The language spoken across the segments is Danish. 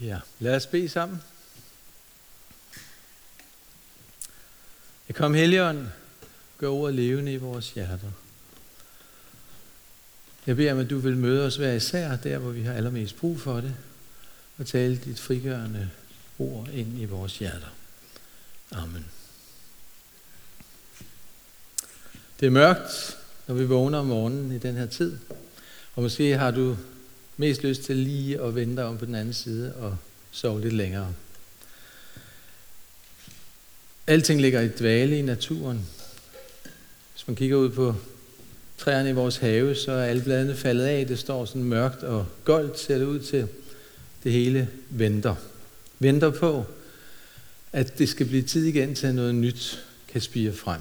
Ja, lad os bede sammen. Jeg kom Helligånd, gør ordet levende i vores hjerter. Jeg beder om, at du vil møde os hver især, der hvor vi har allermest brug for det, og tale dit frigørende ord ind i vores hjerter. Amen. Det er mørkt, når vi vågner om morgenen i den her tid, og måske har du mest lyst til lige at vente om på den anden side og sove lidt længere. Alting ligger i dvale i naturen. Hvis man kigger ud på træerne i vores have, så er alle bladene faldet af. Det står sådan mørkt og goldt, ser det ud til. Det hele venter. Venter på, at det skal blive tid igen til, at noget nyt kan spire frem.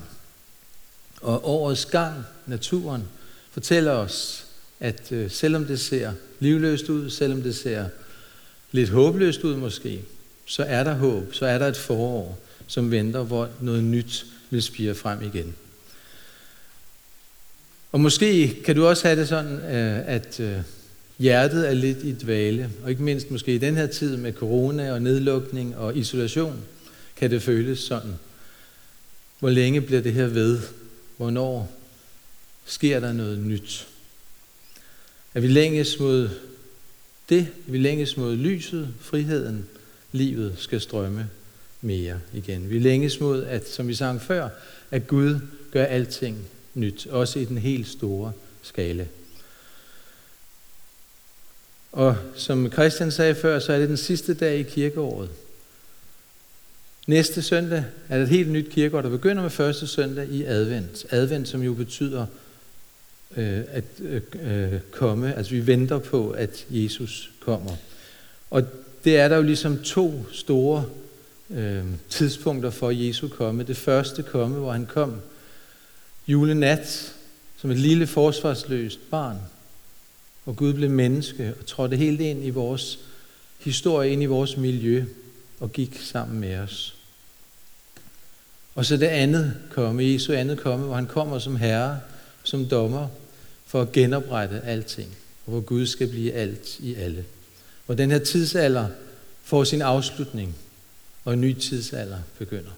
Og årets gang, naturen, fortæller os, at øh, selvom det ser livløst ud, selvom det ser lidt håbløst ud måske, så er der håb, så er der et forår, som venter, hvor noget nyt vil spire frem igen. Og måske kan du også have det sådan, øh, at øh, hjertet er lidt i dvale, og ikke mindst måske i den her tid med corona og nedlukning og isolation, kan det føles sådan. Hvor længe bliver det her ved? Hvornår sker der noget nyt? At vi længes mod det, vi længes mod lyset, friheden, livet skal strømme mere igen. Vi længes mod, at, som vi sang før, at Gud gør alting nyt, også i den helt store skala. Og som Christian sagde før, så er det den sidste dag i kirkeåret. Næste søndag er det et helt nyt kirkeår, der begynder med første søndag i advent. Advent, som jo betyder øh, at øh, øh, komme. Altså vi venter på, at Jesus kommer. Og det er der jo ligesom to store øh, tidspunkter for Jesu komme. Det første komme, hvor han kom julenat som et lille forsvarsløst barn, og Gud blev menneske og trådte helt ind i vores historie, ind i vores miljø og gik sammen med os. Og så det andet komme, Jesu andet komme, hvor han kommer som herre, som dommer, for at genoprette alting, og hvor Gud skal blive alt i alle. Hvor den her tidsalder får sin afslutning, og en ny tidsalder begynder.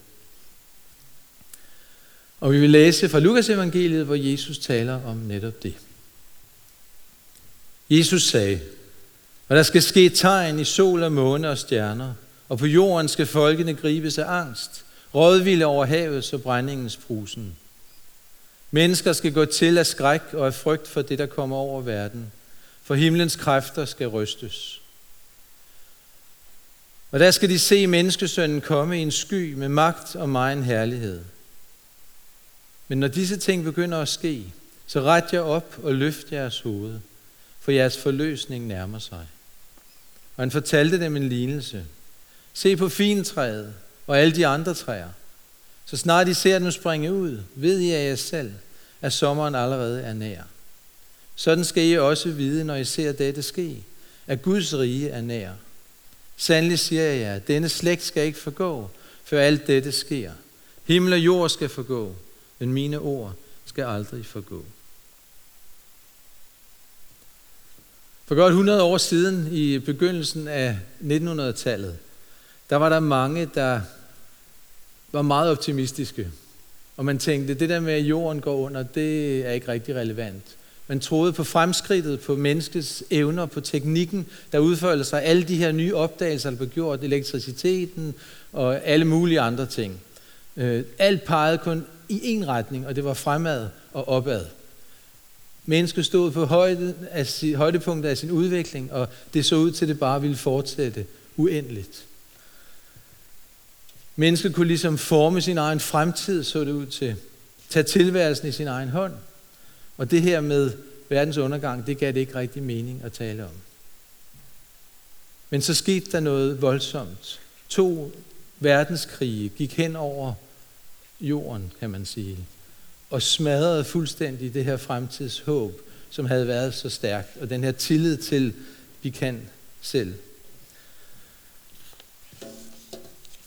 Og vi vil læse fra Lukas evangeliet, hvor Jesus taler om netop det. Jesus sagde, og der skal ske tegn i sol og måne og stjerner, og på jorden skal folkene gribes af angst, rådvilde over havet så brændingens brusen. Mennesker skal gå til af skræk og af frygt for det, der kommer over verden, for himlens kræfter skal rystes. Og der skal de se menneskesønnen komme i en sky med magt og megen herlighed. Men når disse ting begynder at ske, så ret jer op og løft jeres hoved, for jeres forløsning nærmer sig. Og han fortalte dem en lignelse. Se på fintræet og alle de andre træer. Så snart I ser den springe ud, ved I af jer selv, at sommeren allerede er nær. Sådan skal I også vide, når I ser dette ske, at Guds rige er nær. Sandelig siger jeg jer, at denne slægt skal ikke forgå, før alt dette sker. Himmel og jord skal forgå, men mine ord skal aldrig forgå. For godt 100 år siden, i begyndelsen af 1900-tallet, der var der mange, der var meget optimistiske. Og man tænkte, det der med, at jorden går under, det er ikke rigtig relevant. Man troede på fremskridtet, på menneskets evner, på teknikken, der udførte sig alle de her nye opdagelser, der blev gjort, elektriciteten og alle mulige andre ting. Øh, alt pegede kun i én retning, og det var fremad og opad. Mennesket stod på højde af, højdepunktet af sin udvikling, og det så ud til, at det bare ville fortsætte uendeligt. Mennesket kunne ligesom forme sin egen fremtid, så det ud til. Tage tilværelsen i sin egen hånd. Og det her med verdens undergang, det gav det ikke rigtig mening at tale om. Men så skete der noget voldsomt. To verdenskrige gik hen over jorden, kan man sige, og smadrede fuldstændig det her fremtidshåb, som havde været så stærkt, og den her tillid til, vi kan selv.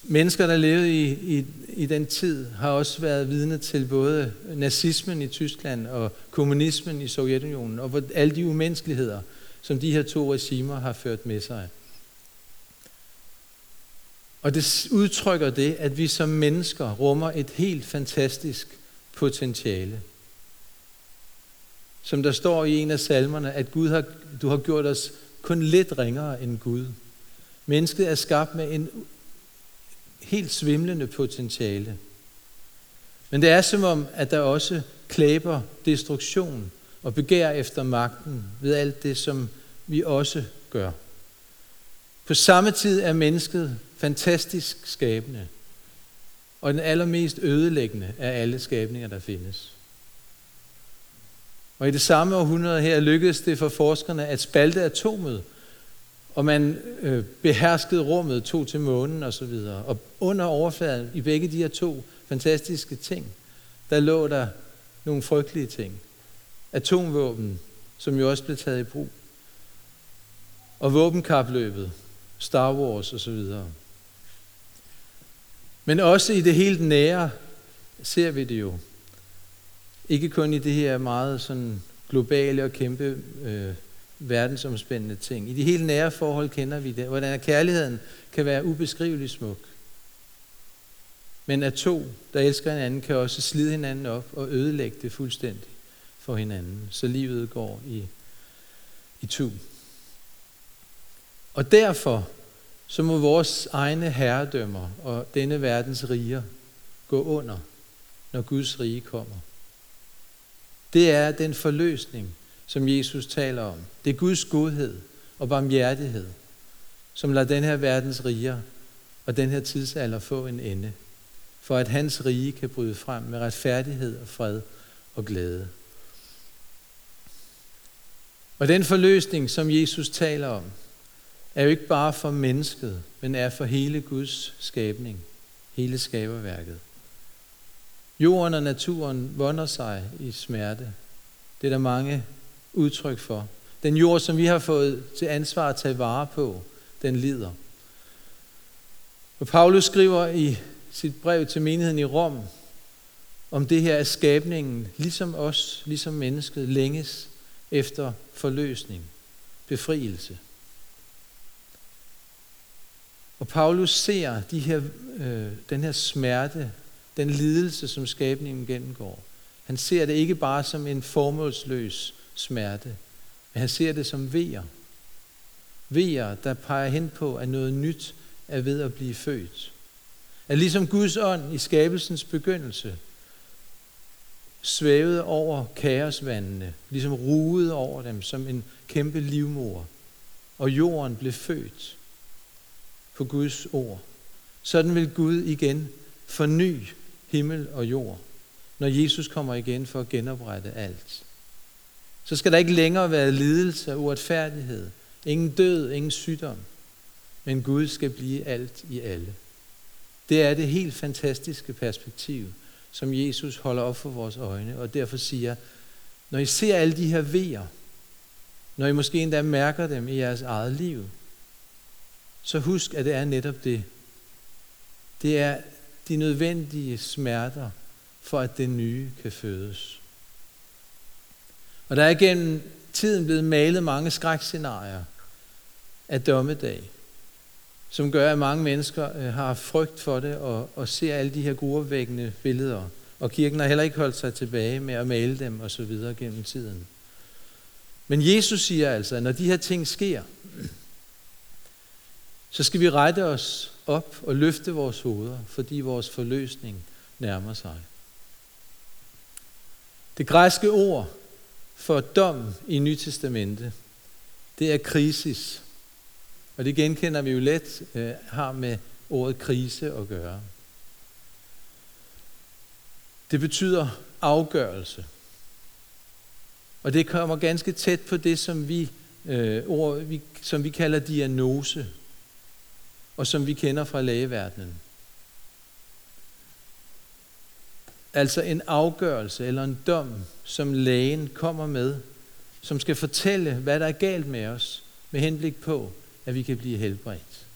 Mennesker, der levede i, i, i den tid, har også været vidne til både nazismen i Tyskland og kommunismen i Sovjetunionen, og alle de umenneskeligheder, som de her to regimer har ført med sig. Og det udtrykker det, at vi som mennesker rummer et helt fantastisk potentiale. Som der står i en af salmerne, at Gud har, du har gjort os kun lidt ringere end Gud. Mennesket er skabt med en helt svimlende potentiale. Men det er som om, at der også klæber destruktion og begær efter magten ved alt det, som vi også gør. På samme tid er mennesket fantastisk skabende, og den allermest ødelæggende af alle skabninger, der findes. Og i det samme århundrede her lykkedes det for forskerne at spalte atomet, og man øh, beherskede rummet, tog til månen og så videre. Og under overfladen i begge de her to fantastiske ting, der lå der nogle frygtelige ting. Atomvåben, som jo også blev taget i brug. Og våbenkapløbet, Star Wars og så videre. Men også i det helt nære ser vi det jo. Ikke kun i det her meget sådan globale og kæmpe øh, verdensomspændende ting. I de helt nære forhold kender vi det. Hvordan kærligheden kan være ubeskrivelig smuk. Men at to, der elsker hinanden, kan også slide hinanden op og ødelægge det fuldstændig for hinanden. Så livet går i, i to. Og derfor så må vores egne herredømmer og denne verdens riger gå under, når Guds rige kommer. Det er den forløsning, som Jesus taler om. Det er Guds godhed og barmhjertighed, som lader den her verdens riger og den her tidsalder få en ende, for at hans rige kan bryde frem med retfærdighed og fred og glæde. Og den forløsning, som Jesus taler om, er jo ikke bare for mennesket, men er for hele Guds skabning, hele skaberværket. Jorden og naturen vonder sig i smerte. Det er der mange udtryk for. Den jord, som vi har fået til ansvar at tage vare på, den lider. Og Paulus skriver i sit brev til menigheden i Rom, om det her er skabningen, ligesom os, ligesom mennesket, længes efter forløsning, befrielse. Og Paulus ser de her, øh, den her smerte, den lidelse, som skabningen gennemgår. Han ser det ikke bare som en formålsløs smerte, men han ser det som vejer. Vejer, der peger hen på, at noget nyt er ved at blive født. At ligesom Guds ånd i skabelsens begyndelse svævede over kaosvandene, ligesom ruede over dem som en kæmpe livmor, og jorden blev født på Guds ord. Sådan vil Gud igen forny himmel og jord, når Jesus kommer igen for at genoprette alt. Så skal der ikke længere være lidelse og uretfærdighed, ingen død, ingen sygdom, men Gud skal blive alt i alle. Det er det helt fantastiske perspektiv, som Jesus holder op for vores øjne, og derfor siger, når I ser alle de her vejer, når I måske endda mærker dem i jeres eget liv, så husk, at det er netop det. Det er de nødvendige smerter, for at det nye kan fødes. Og der er gennem tiden blevet malet mange skrækscenarier af dommedag, som gør, at mange mennesker øh, har frygt for det og, og ser alle de her gruervækkende billeder. Og kirken har heller ikke holdt sig tilbage med at male dem og så videre gennem tiden. Men Jesus siger altså, at når de her ting sker, så skal vi rette os op og løfte vores hoveder, fordi vores forløsning nærmer sig. Det græske ord for dom i Nytestamentet, det er krisis. Og det genkender vi jo let øh, har med ordet krise at gøre. Det betyder afgørelse. Og det kommer ganske tæt på det, som vi, øh, ord, vi, som vi kalder diagnose og som vi kender fra lægeverdenen. Altså en afgørelse eller en dom, som lægen kommer med, som skal fortælle, hvad der er galt med os, med henblik på, at vi kan blive helbredt.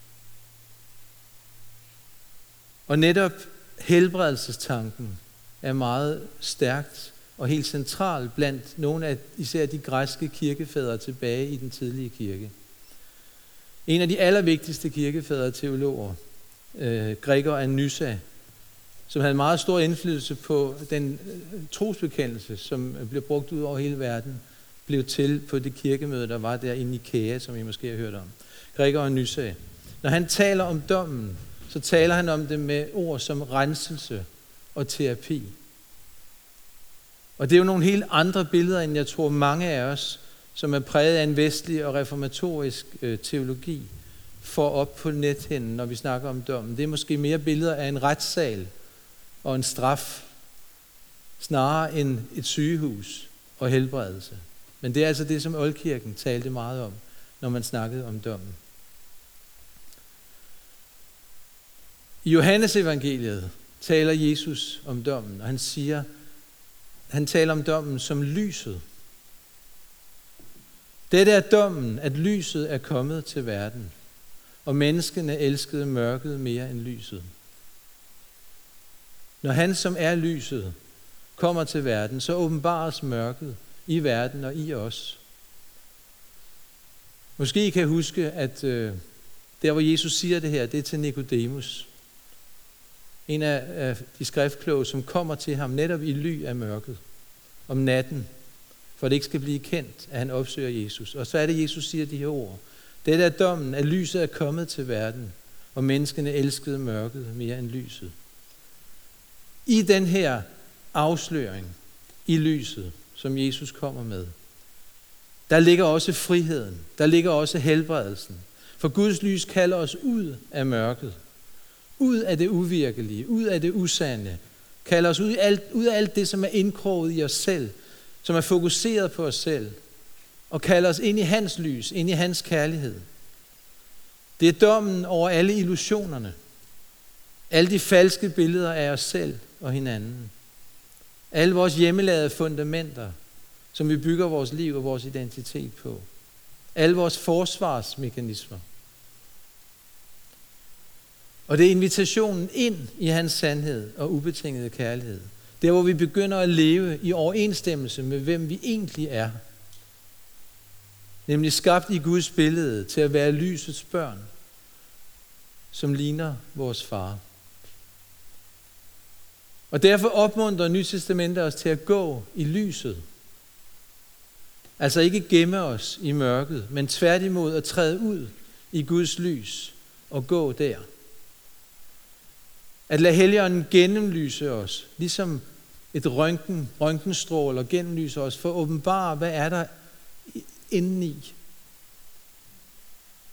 Og netop helbredelsestanken er meget stærkt og helt central blandt nogle af især de græske kirkefædre tilbage i den tidlige kirke. En af de allervigtigste kirkefædre teologer, øh, Gregor af Nyssa, som havde meget stor indflydelse på den øh, trosbekendelse, som øh, blev brugt ud over hele verden, blev til på det kirkemøde, der var der i Nikea, som I måske har hørt om. Gregor og Nyssa. Når han taler om dommen, så taler han om det med ord som renselse og terapi. Og det er jo nogle helt andre billeder, end jeg tror mange af os, som er præget af en vestlig og reformatorisk øh, teologi, får op på nethinden, når vi snakker om dommen. Det er måske mere billeder af en retssal og en straf, snarere end et sygehus og helbredelse. Men det er altså det, som Oldkirken talte meget om, når man snakkede om dommen. I Johannes evangeliet taler Jesus om dommen, og han siger, han taler om dommen som lyset. Dette er dommen, at lyset er kommet til verden, og menneskene elskede mørket mere end lyset. Når han, som er lyset, kommer til verden, så åbenbares mørket i verden og i os. Måske I kan huske, at øh, der hvor Jesus siger det her, det er til Nikodemus. En af, af de skriftkloge, som kommer til ham netop i ly af mørket om natten, for det ikke skal blive kendt, at han opsøger Jesus. Og så er det, Jesus siger de her ord. Det er dommen, at lyset er kommet til verden, og menneskene elskede mørket mere end lyset. I den her afsløring i lyset, som Jesus kommer med, der ligger også friheden, der ligger også helbredelsen. For Guds lys kalder os ud af mørket, ud af det uvirkelige, ud af det usande, kalder os ud, af alt, ud af alt det, som er indkroget i os selv, som er fokuseret på os selv, og kalder os ind i hans lys, ind i hans kærlighed. Det er dommen over alle illusionerne, alle de falske billeder af os selv og hinanden, alle vores hjemmelavede fundamenter, som vi bygger vores liv og vores identitet på, alle vores forsvarsmekanismer. Og det er invitationen ind i hans sandhed og ubetingede kærlighed. Der hvor vi begynder at leve i overensstemmelse med hvem vi egentlig er. Nemlig skabt i Guds billede til at være lysets børn, som ligner vores far. Og derfor opmuntrer Nytestamentet os til at gå i lyset. Altså ikke gemme os i mørket, men tværtimod at træde ud i Guds lys og gå der. At lade Helligånden gennemlyse os, ligesom et røntgen, røntgenstrål og gennemlyse os, for at åbenbare, hvad er der indeni.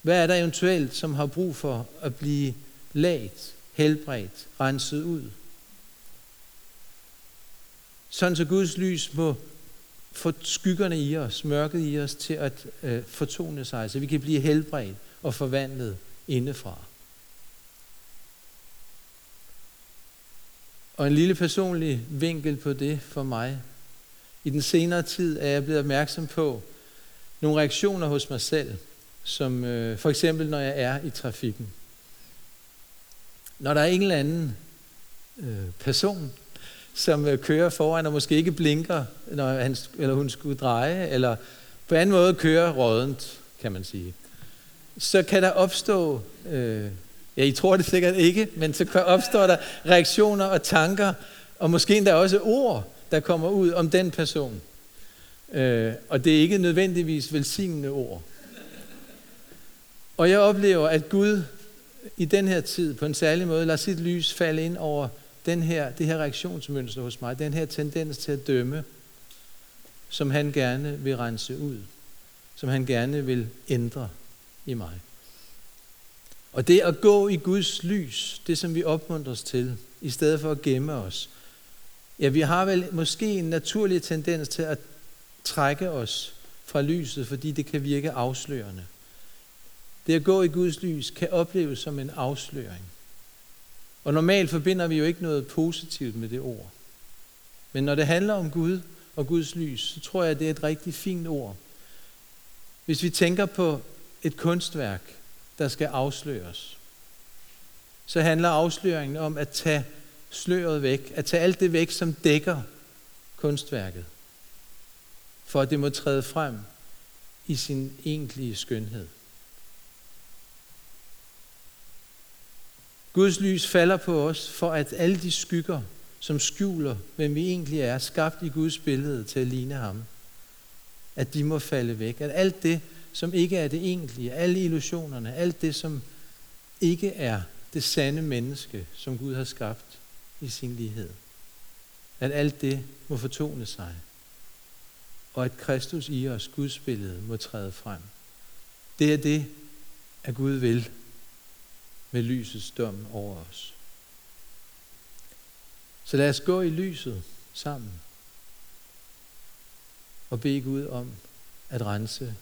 Hvad er der eventuelt, som har brug for at blive lagt, helbredt, renset ud? Sådan så Guds lys må få skyggerne i os, mørket i os, til at øh, fortone sig, så vi kan blive helbredt og forvandlet indefra. Og en lille personlig vinkel på det for mig. I den senere tid er jeg blevet opmærksom på nogle reaktioner hos mig selv, som øh, for eksempel når jeg er i trafikken. Når der er en eller anden øh, person, som øh, kører foran og måske ikke blinker, når han eller hun skulle dreje, eller på anden måde kører rådent, kan man sige, så kan der opstå øh, Ja, I tror det sikkert ikke, men så opstår der reaktioner og tanker, og måske endda også ord, der kommer ud om den person. Øh, og det er ikke nødvendigvis velsignende ord. Og jeg oplever, at Gud i den her tid på en særlig måde lader sit lys falde ind over den her, det her reaktionsmønster hos mig, den her tendens til at dømme, som han gerne vil rense ud, som han gerne vil ændre i mig. Og det at gå i Guds lys, det som vi opmuntres til, i stedet for at gemme os. Ja, vi har vel måske en naturlig tendens til at trække os fra lyset, fordi det kan virke afslørende. Det at gå i Guds lys kan opleves som en afsløring. Og normalt forbinder vi jo ikke noget positivt med det ord. Men når det handler om Gud og Guds lys, så tror jeg, det er et rigtig fint ord. Hvis vi tænker på et kunstværk, der skal afsløres, så handler afsløringen om at tage sløret væk, at tage alt det væk, som dækker kunstværket, for at det må træde frem i sin egentlige skønhed. Guds lys falder på os, for at alle de skygger, som skjuler, hvem vi egentlig er, skabt i Guds billede til at ligne ham, at de må falde væk. At alt det, som ikke er det egentlige, alle illusionerne, alt det, som ikke er det sande menneske, som Gud har skabt i sin lighed, at alt det må fortone sig, og at Kristus i os, Guds billede, må træde frem. Det er det, at Gud vil med lysets dom over os. Så lad os gå i lyset sammen og bede Gud om at rense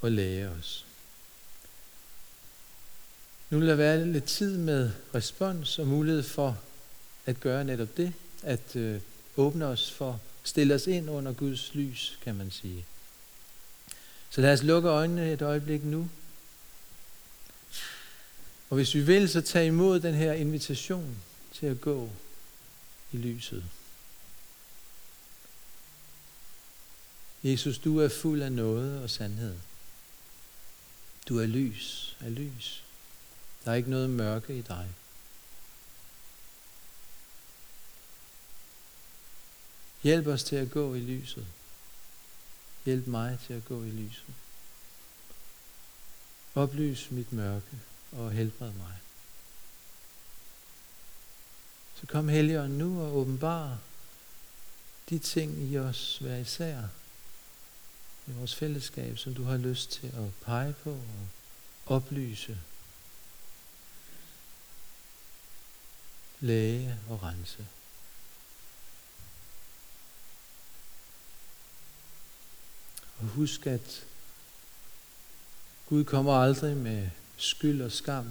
og lære os. Nu vil der være lidt tid med respons og mulighed for at gøre netop det, at øh, åbne os for, stille os ind under Guds lys, kan man sige. Så lad os lukke øjnene et øjeblik nu. Og hvis vi vil, så tage imod den her invitation til at gå i lyset. Jesus, du er fuld af noget og sandhed. Du er lys af lys. Der er ikke noget mørke i dig. Hjælp os til at gå i lyset. Hjælp mig til at gå i lyset. Oplys mit mørke og helbred mig. Så kom Helligånd nu og åbenbar de ting i os hver især i vores fællesskab, som du har lyst til at pege på og oplyse, læge og rense. Og husk, at Gud kommer aldrig med skyld og skam,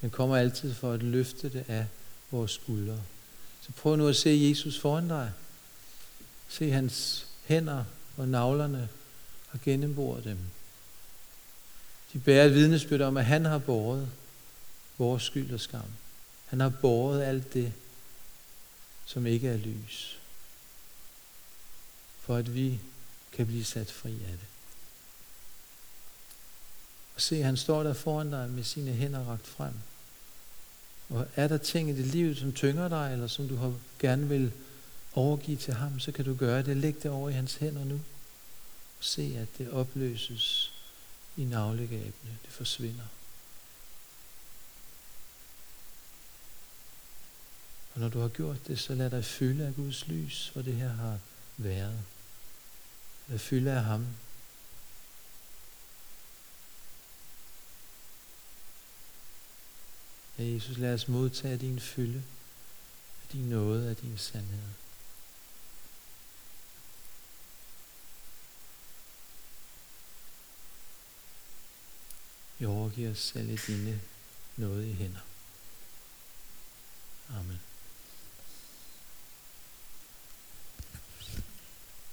men kommer altid for at løfte det af vores skuldre. Så prøv nu at se Jesus foran dig. Se hans hænder og navlerne og gennemboret dem. De bærer et vidnesbyrd om, at han har båret vores skyld og skam. Han har båret alt det, som ikke er lys. For at vi kan blive sat fri af det. Og se, han står der foran dig med sine hænder rakt frem. Og er der ting i dit liv, som tynger dig, eller som du har gerne vil overgive til ham, så kan du gøre det. Læg det over i hans hænder nu. Og se, at det opløses i navlegabene. Det forsvinder. Og når du har gjort det, så lad dig fylde af Guds lys, hvor det her har været. Lad fylde af ham. Ja, Jesus, lad os modtage din fylde, af din nåde, af din sandhed. Vi overgiver os selv i dine nåde i hænder. Amen.